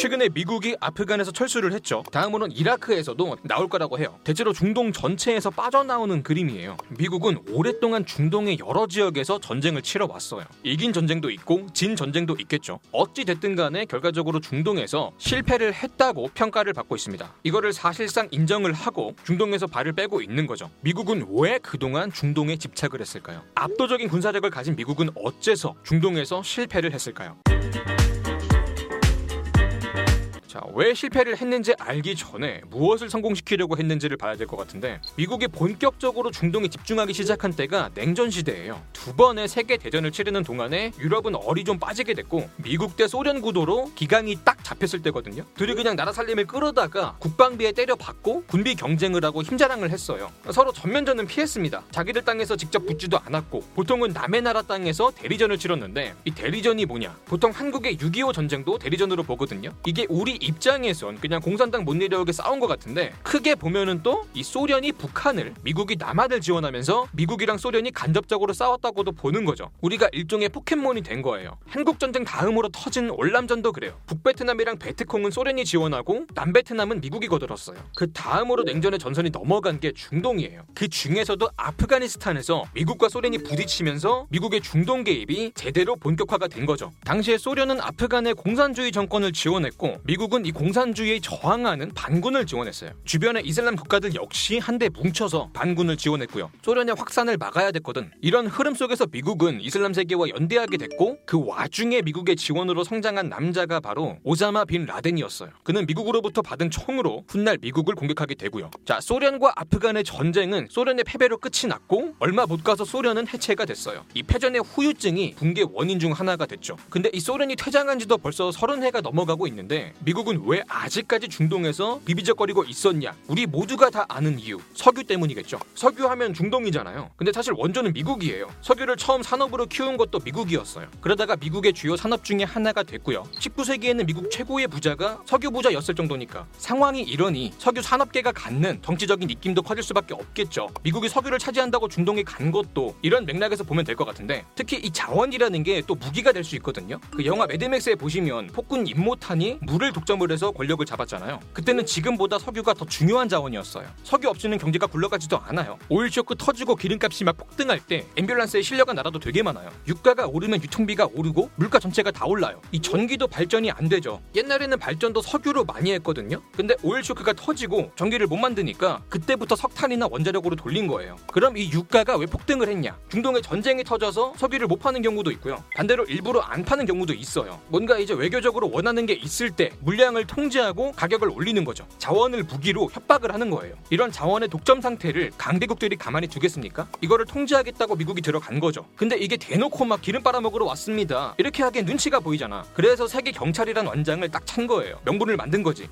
최근에 미국이 아프간에서 철수를 했죠. 다음으로는 이라크에서도 나올 거라고 해요. 대체로 중동 전체에서 빠져나오는 그림이에요. 미국은 오랫동안 중동의 여러 지역에서 전쟁을 치러 왔어요. 이긴 전쟁도 있고 진 전쟁도 있겠죠. 어찌 됐든 간에 결과적으로 중동에서 실패를 했다고 평가를 받고 있습니다. 이거를 사실상 인정을 하고 중동에서 발을 빼고 있는 거죠. 미국은 왜 그동안 중동에 집착을 했을까요? 압도적인 군사력을 가진 미국은 어째서 중동에서 실패를 했을까요? 자, 왜 실패를 했는지 알기 전에 무엇을 성공시키려고 했는지를 봐야 될 것 같은데 미국이 본격적으로 중동에 집중하기 시작한 때가 냉전 시대예요. 두 번의 세계 대전을 치르는 동안에 유럽은 얼이 좀 빠지게 됐고 미국 대 소련 구도로 기강이 딱 잡혔을 때거든요. 둘이 그냥 나라 살림을 끌어다가 국방비에 때려받고 군비 경쟁을 하고 힘자랑을 했어요. 서로 전면전은 피했습니다. 자기들 땅에서 직접 붙지도 않았고 보통은 남의 나라 땅에서 대리전을 치렀는데 이 대리전이 뭐냐? 보통 한국의 6.25 전쟁도 대리전으로 보거든요. 이게 우리 입장에선 그냥 공산당 못 내려오게 싸운 것 같은데 크게 보면은 또 이 소련이 북한을 미국이 남한을 지원하면서 미국이랑 소련이 간접적으로 싸웠다고도 보는 거죠. 우리가 일종의 포켓몬이 된 거예요. 한국 전쟁 다음으로 터진 월남전도 그래요. 북베트남 이랑 베트콩은 소련이 지원하고 남베트남은 미국이 거들었어요. 그 다음으로 냉전의 전선이 넘어간 게 중동이에요. 그 중에서도 아프가니스탄에서 미국과 소련이 부딪히면서 미국의 중동 개입이 제대로 본격화가 된 거죠. 당시에 소련은 아프간의 공산주의 정권을 지원했고 미국은 이 공산주의에 저항하는 반군을 지원했어요. 주변의 이슬람 국가들 역시 한데 뭉쳐서 반군을 지원했고요. 소련의 확산을 막아야 됐거든. 이런 흐름 속에서 미국은 이슬람 세계와 연대하게 됐고 그 와중에 미국의 지원으로 성장한 남자가 바로 오사 마 빈 라덴이었어요. 그는 미국으로부터 받은 총으로 훗날 미국을 공격하게 되고요. 자, 소련과 아프간의 전쟁은 소련의 패배로 끝이 났고 얼마 못 가서 소련은 해체가 됐어요. 이 패전의 후유증이 붕괴 원인 중 하나가 됐죠. 근데 이 소련이 퇴장한 지도 벌써 30해가 넘어가고 있는데 미국은 왜 아직까지 중동에서 비비적거리고 있었냐? 우리 모두가 다 아는 이유. 석유 때문이겠죠. 석유 하면 중동이잖아요. 근데 사실 원조는 미국이에요. 석유를 처음 산업으로 키운 것도 미국이었어요. 그러다가 미국의 주요 산업 중에 하나가 됐고요. 19세기에는 미국 최고의 부자가 석유 부자였을 정도니까 상황이 이러니 석유 산업계가 갖는 정치적인 입김도 커질 수밖에 없겠죠. 미국이 석유를 차지한다고 중동에 간 것도 이런 맥락에서 보면 될 것 같은데 특히 이 자원이라는 게 또 무기가 될 수 있거든요. 그 영화 매드맥스에 보시면 폭군 임모탄이 물을 독점을 해서 권력을 잡았잖아요. 그때는 지금보다 석유가 더 중요한 자원이었어요. 석유 없이는 경제가 굴러가지도 않아요. 오일 쇼크 터지고 기름값이 막 폭등할 때 앰뷸런스에 실려간 나라도 되게 많아요. 유가가 오르면 유통비가 오르고 물가 전체가 다 올라요. 이 전기도 발전이 안 되죠. 옛날에는 발전도 석유로 많이 했거든요. 근데 오일 쇼크가 터지고 전기를 못 만드니까 그때부터 석탄이나 원자력으로 돌린 거예요. 그럼 이 유가가 왜 폭등을 했냐? 중동에 전쟁이 터져서 석유를 못 파는 경우도 있고요. 반대로 일부러 안 파는 경우도 있어요. 뭔가 이제 외교적으로 원하는 게 있을 때 물량을 통제하고 가격을 올리는 거죠. 자원을 무기로 협박을 하는 거예요. 이런 자원의 독점 상태를 강대국들이 가만히 두겠습니까? 이거를 통제하겠다고 미국이 들어간 거죠. 근데 이게 대놓고 막 기름 빨아먹으러 왔습니다. 이렇게 하기엔 눈치가 보이잖아. 그래서 세계 경찰이란 원장을 딱 찬 거예요. 명분을 만든 거지.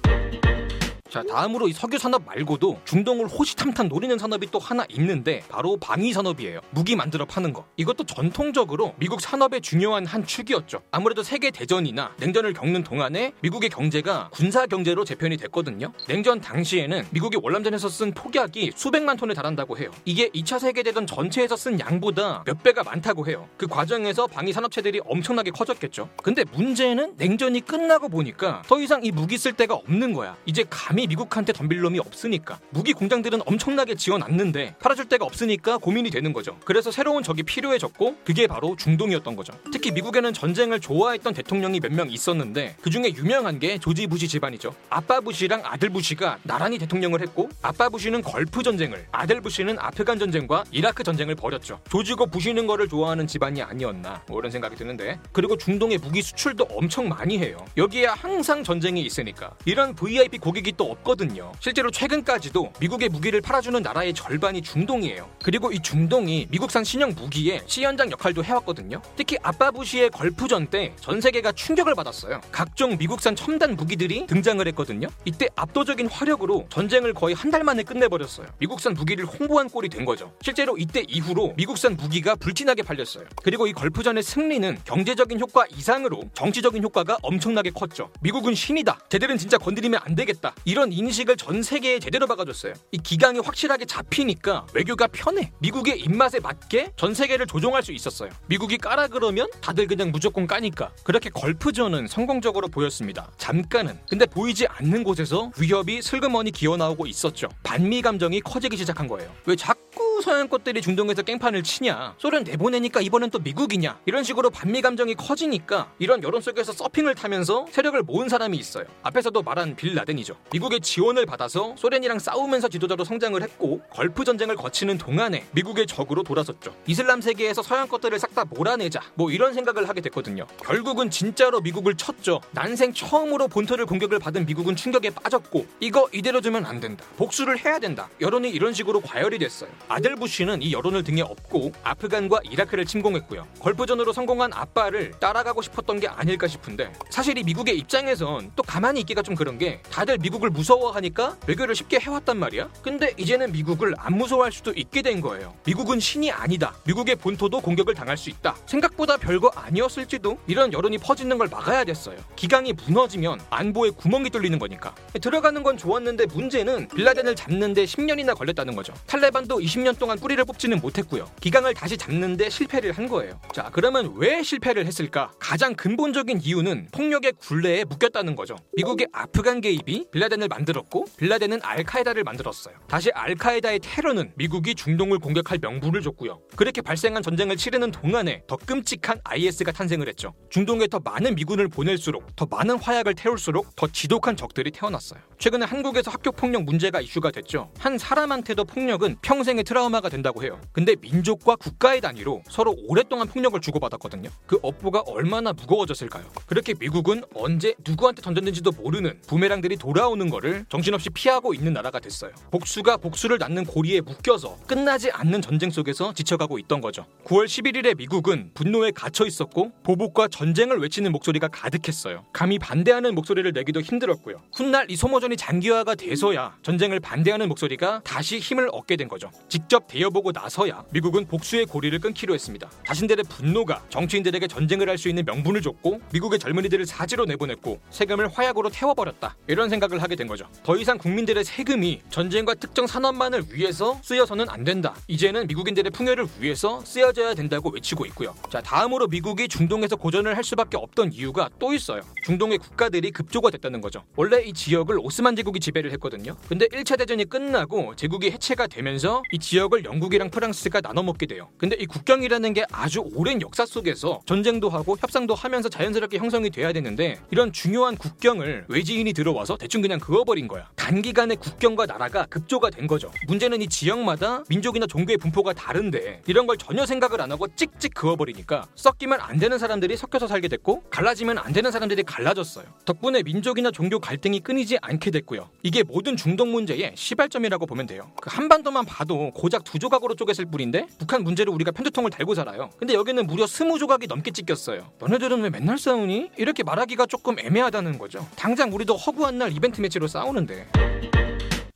자 다음으로 이 석유 산업 말고도 중동을 호시탐탐 노리는 산업이 또 하나 있는데 바로 방위 산업이에요. 무기 만들어 파는 거. 이것도 전통적으로 미국 산업의 중요한 한 축이었죠. 아무래도 세계 대전이나 냉전을 겪는 동안에 미국의 경제가 군사 경제로 재편이 됐거든요. 냉전 당시에는 미국이 월남전에서 쓴 폭약이 수백만 톤에 달한다고 해요. 이게 2차 세계 대전 전체에서 쓴 양보다 몇 배가 많다고 해요. 그 과정에서 방위 산업체들이 엄청나게 커졌겠죠. 근데 문제는 냉전이 끝나고 보니까 더 이상 이 무기 쓸 데가 없는 거야. 이제 감 감히 미국한테 덤빌 놈이 없으니까 무기 공장들은 엄청나게 지어놨는데 팔아줄 데가 없으니까 고민이 되는 거죠. 그래서 새로운 적이 필요해졌고 그게 바로 중동이었던 거죠. 특히 미국에는 전쟁을 좋아했던 대통령이 몇 명 있었는데 그 중에 유명한 게 조지 부시 집안이죠. 아빠 부시랑 아들 부시가 나란히 대통령을 했고 아빠 부시는 걸프 전쟁을 아들 부시는 아프간 전쟁과 이라크 전쟁을 벌였죠. 조지고 부시는 거를 좋아하는 집안이 아니었나 뭐 이런 생각이 드는데 그리고 중동의 무기 수출도 엄청 많이 해요. 여기에 항상 전쟁이 있으니까 이런 VIP 고객이 또 없거든요. 실제로 최근까지도 미국의 무기를 팔아주는 나라의 절반이 중동이에요. 그리고 이 중동이 미국산 신형 무기의 시연장 역할도 해왔거든요. 특히 아빠 부시의 걸프전 때 전 세계가 충격을 받았어요. 각종 미국산 첨단 무기들이 등장을 했거든요. 이때 압도적인 화력으로 전쟁을 거의 한 달 만에 끝내버렸어요. 미국산 무기를 홍보한 꼴이 된 거죠. 실제로 이때 이후로 미국산 무기가 불티나게 팔렸어요. 그리고 이 걸프전의 승리는 경제적인 효과 이상으로 정치적인 효과가 엄청나게 컸죠. 미국은 신이다. 쟤들은 진짜 건드리면 안 되겠다. 이런 이런 인식을 전 세계에 제대로 박아줬어요. 이 기강이 확실하게 잡히니까 외교가 편해. 미국의 입맛에 맞게 전 세계를 조종할 수 있었어요. 미국이 까라 그러면 다들 그냥 무조건 까니까. 그렇게 걸프전은 성공적으로 보였습니다. 잠깐은. 근데 보이지 않는 곳에서 위협이 슬그머니 기어 나오고 있었죠. 반미 감정이 커지기 시작한 거예요. 왜 자 꾸 서양 것들이 중동에서 깽판을 치냐? 소련 내보내니까 이번엔 또 미국이냐? 이런 식으로 반미 감정이 커지니까 이런 여론 속에서 서핑을 타면서 세력을 모은 사람이 있어요. 앞에서도 말한 빈 라덴이죠. 미국의 지원을 받아서 소련이랑 싸우면서 지도자로 성장을 했고 걸프 전쟁을 거치는 동안에 미국의 적으로 돌아섰죠. 이슬람 세계에서 서양 것들을 싹 다 몰아내자. 뭐 이런 생각을 하게 됐거든요. 결국은 진짜로 미국을 쳤죠. 난생 처음으로 본토를 공격을 받은 미국은 충격에 빠졌고 이거 이대로 두면 안 된다. 복수를 해야 된다. 여론이 이런 식으로 과열이 됐어요. 아들 부시는 이 여론을 등에 업고 아프간과 이라크를 침공했고요. 걸프전으로 성공한 아빠를 따라가고 싶었던 게 아닐까 싶은데 사실 이 미국의 입장에선 또 가만히 있기가 좀 그런 게 다들 미국을 무서워하니까 외교를 쉽게 해왔단 말이야. 근데 이제는 미국을 안 무서워할 수도 있게 된 거예요. 미국은 신이 아니다. 미국의 본토도 공격을 당할 수 있다. 생각보다 별거 아니었을지도 이런 여론이 퍼지는 걸 막아야 됐어요. 기강이 무너지면 안보에 구멍이 뚫리는 거니까. 들어가는 건 좋았는데 문제는 빌라덴을 잡는데 10년이나 걸렸다는 거죠. 탈레반도 20년 동안 뿌리를 뽑지는 못했고요. 기강을 다시 잡는데 실패를 한 거예요. 자, 그러면 왜 실패를 했을까? 가장 근본적인 이유는 폭력의 굴레에 묶였다는 거죠. 미국의 아프간 개입이 빌라덴을 만들었고 빌라덴은 알카에다를 만들었어요. 다시 알카에다의 테러는 미국이 중동을 공격할 명분을 줬고요. 그렇게 발생한 전쟁을 치르는 동안에 더 끔찍한 IS가 탄생을 했죠. 중동에 더 많은 미군을 보낼수록 더 많은 화약을 태울수록 더 지독한 적들이 태어났어요. 최근에 한국에서 학교 폭력 문제가 이슈가 됐죠. 한 사람한테도 폭력은 평생의 트라우마 가 된다고 해요. 근데 민족과 국가의 단위로 서로 오랫동안 폭력을 주고받았거든요. 그 업보가 얼마나 무거워졌을까요? 그렇게 미국은 언제 누구한테 던졌는지도 모르는 부메랑들이 돌아오는 거를 정신없이 피하고 있는 나라가 됐어요. 복수가 복수를 낳는 고리에 묶여서 끝나지 않는 전쟁 속에서 지쳐가고 있던 거죠. 9월 11일에 미국은 분노에 갇혀 있었고 보복과 전쟁을 외치는 목소리가 가득했어요. 감히 반대하는 목소리를 내기도 힘들었고요. 훗날 이 소모전이 장기화가 돼서야 전쟁을 반대하는 목소리가 다시 힘을 얻게 된 거죠. 직접 대여보고 나서야 미국은 복수의 고리를 끊기로 했습니다. 자신들의 분노가 정치인들에게 전쟁을 할 수 있는 명분을 줬고 미국의 젊은이들을 사지로 내보냈고 세금을 화약으로 태워버렸다. 이런 생각을 하게 된 거죠. 더 이상 국민들의 세금이 전쟁과 특정 산업만을 위해서 쓰여서는 안 된다. 이제는 미국인들의 풍요를 위해서 쓰여져야 된다고 외치고 있고요. 자, 다음으로 미국이 중동에서 고전을 할 수밖에 없던 이유가 또 있어요. 중동의 국가들이 급조가 됐다는 거죠. 원래 이 지역을 오스만 제국이 지배를 했거든요. 근데 1차 대전이 끝나고 제국이 해체가 되면서 이 지역 을 영국이랑 프랑스가 나눠 먹게 돼요. 근데 이 국경이라는 게 아주 오랜 역사 속에서 전쟁도 하고 협상도 하면서 자연스럽게 형성이 돼야 되는데 이런 중요한 국경을 외지인이 들어와서 대충 그냥 그어버린 거야. 단기간에 국경과 나라가 급조가 된 거죠. 문제는 이 지역마다 민족이나 종교의 분포가 다른데 이런 걸 전혀 생각을 안 하고 찍찍 그어버리니까 섞이면 안 되는 사람들이 섞여서 살게 됐고 갈라지면 안 되는 사람들이 갈라졌어요. 덕분에 민족이나 종교 갈등이 끊이지 않게 됐고요. 이게 모든 중동 문제의 시발점이라고 보면 돼요. 그 한반도만 봐도 고작 두 조각으로 쪼갰을 뿐인데 북한 문제를 우리가 편두통을 달고 살아요. 근데 여기는 무려 스무 조각이 넘게 찍혔어요. 너네들은 왜 맨날 싸우니? 이렇게 말하기가 조금 애매하다는 거죠. 당장 우리도 허구한 날 이벤트 매치로 싸우는데.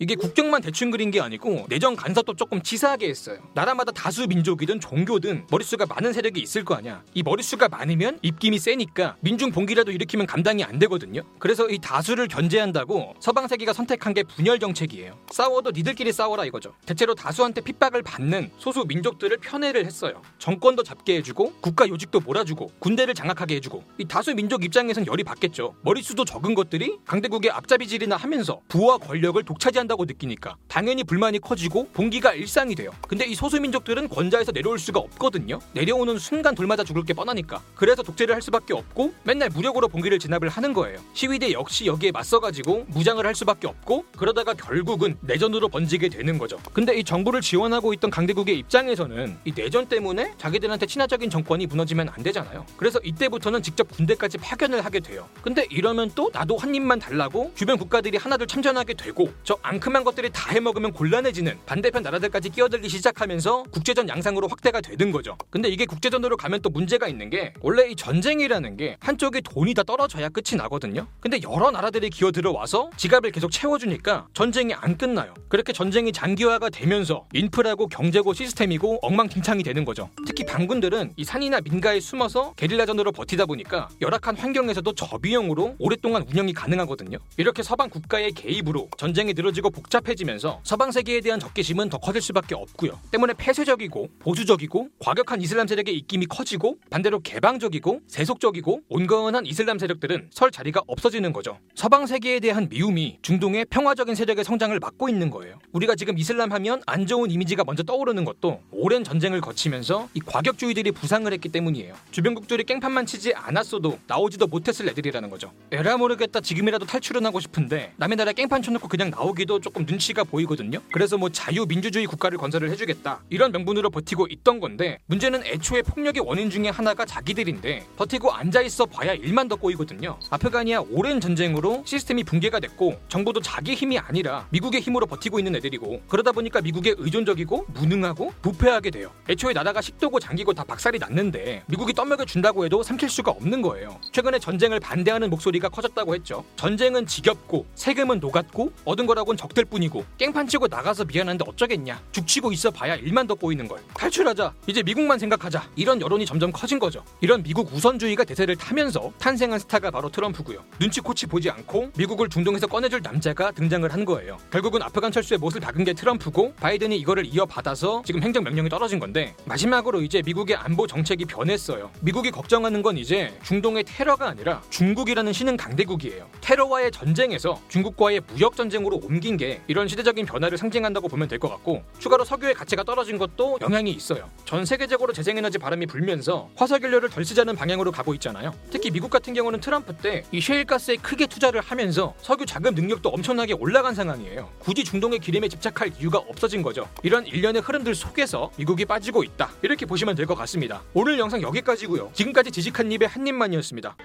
이게 국경만 대충 그린 게 아니고 내정 간섭도 조금 치사하게 했어요. 나라마다 다수 민족이든 종교든 머릿수가 많은 세력이 있을 거 아니야. 이 머릿수가 많으면 입김이 세니까 민중 봉기라도 일으키면 감당이 안 되거든요. 그래서 이 다수를 견제한다고 서방 세계가 선택한 게 분열 정책이에요. 싸워도 니들끼리 싸워라 이거죠. 대체로 다수한테 핍박을 받는 소수 민족들을 편애를 했어요. 정권도 잡게 해주고 국가 요직도 몰아주고 군대를 장악하게 해주고 이 다수 민족 입장에선 열이 받겠죠. 머릿수도 적은 것들이 강대국의 앞잡이질이나 하면서 부와 권력을 독차지한다 한다고 느끼니까 당연히 불만이 커지고 봉기가 일상이 돼요. 근데 이 소수민족들은 권좌에서 내려올 수가 없거든요. 내려오는 순간 돌맞아 죽을 게 뻔하니까. 그래서 독재를 할 수밖에 없고 맨날 무력으로 봉기를 진압을 하는 거예요. 시위대 역시 여기에 맞서가지고 무장을 할 수밖에 없고 그러다가 결국은 내전으로 번지게 되는 거죠. 근데 이 정부를 지원하고 있던 강대국의 입장에서는 이 내전 때문에 자기들한테 친화적인 정권이 무너지면 안 되잖아요. 그래서 이때부터는 직접 군대까지 파견을 하게 돼요. 근데 이러면 또 나도 한 입만 달라고 주변 국가들이 하나둘 참전하게 되고 저 앙큼한 것들이 다 해먹으면 곤란해지는 반대편 나라들까지 끼어들기 시작하면서 국제전 양상으로 확대가 되는 거죠. 근데 이게 국제전으로 가면 또 문제가 있는 게 원래 이 전쟁이라는 게 한쪽이 돈이 다 떨어져야 끝이 나거든요. 근데 여러 나라들이 기어 들어와서 지갑을 계속 채워주니까 전쟁이 안 끝나요. 그렇게 전쟁이 장기화가 되면서 인프라고 경제고 시스템이고 엉망진창이 되는 거죠. 특히 반군들은 이 산이나 민가에 숨어서 게릴라전으로 버티다 보니까 열악한 환경에서도 저비용으로 오랫동안 운영이 가능하거든요. 이렇게 서방 국가의 개입으로 전쟁이 늘어지고 복잡해지면서 서방 세계에 대한 적개심은 더 커질 수밖에 없고요. 때문에 폐쇄적이고 보수적이고 과격한 이슬람 세력의 입김이 커지고 반대로 개방적이고 세속적이고 온건한 이슬람 세력들은 설 자리가 없어지는 거죠. 서방 세계에 대한 미움이 중동의 평화적인 세력의 성장을 막고 있는 거예요. 우리가 지금 이슬람 하면 안 좋은 이미지가 먼저 떠오르는 것도 오랜 전쟁을 거치면서 이 과격주의들이 부상을 했기 때문이에요. 주변국들이 깽판만 치지 않았어도 나오지도 못했을 애들이라는 거죠. 에라 모르겠다 지금이라도 탈출은 하고 싶은데 남의 나라에 깽판 쳐놓고 그냥 나오기도 조금 눈치가 보이거든요. 그래서 뭐 자유민주주의 국가를 건설을 해주겠다 이런 명분으로 버티고 있던 건데 문제는 애초에 폭력의 원인 중에 하나가 자기들인데 버티고 앉아 있어 봐야 일만 더 꼬이거든요. 아프가니아 오랜 전쟁으로 시스템이 붕괴가 됐고 정부도 자기 힘이 아니라 미국의 힘으로 버티고 있는 애들이고 그러다 보니까 미국에 의존적이고 무능하고 부패하게 돼요. 애초에 나라가 식도고 장기고 다 박살이 났는데 미국이 떠먹여 준다고 해도 삼킬 수가 없는 거예요. 최근에 전쟁을 반대하는 목소리가 커졌다고 했죠. 전쟁은 지겹고 세금은 녹았고 얻은 거라곤 적들 뿐이고 깽판 치고 나가서 미안한데 어쩌겠냐. 죽치고 있어 봐야 일만 더 꼬이는 걸. 탈출하자. 이제 미국만 생각하자. 이런 여론이 점점 커진 거죠. 이런 미국 우선주의가 대세를 타면서 탄생한 스타가 바로 트럼프고요. 눈치코치 보지 않고 미국을 중동에서 꺼내줄 남자가 등장을 한 거예요. 결국은 아프간 철수의 못을 박은 게 트럼프고 바이든이 이거를 이어받아서 지금 행정 명령이 떨어진 건데 마지막으로 이제 미국의 안보 정책이 변했어요. 미국이 걱정하는 건 이제 중동의 테러가 아니라 중국이라는 신흥 강대국이에요. 테러와의 전쟁에서 중국과의 무역 전쟁으로 옮긴 게 이런 시대적인 변화를 상징한다고 보면 될 것 같고 추가로 석유의 가치가 떨어진 것도 영향이 있어요. 전 세계적으로 재생에너지 바람이 불면서 화석연료를 덜 쓰자는 방향으로 가고 있잖아요. 특히 미국 같은 경우는 트럼프 때 이 셰일가스에 크게 투자를 하면서 석유 자금 능력도 엄청나게 올라간 상황이에요. 굳이 중동의 기름에 집착할 이유가 없어진 거죠. 이런 일련의 흐름들 속에서 미국이 빠지고 있다. 이렇게 보시면 될 것 같습니다. 오늘 영상 여기까지고요. 지금까지 지식한 입의 한 입만이었습니다.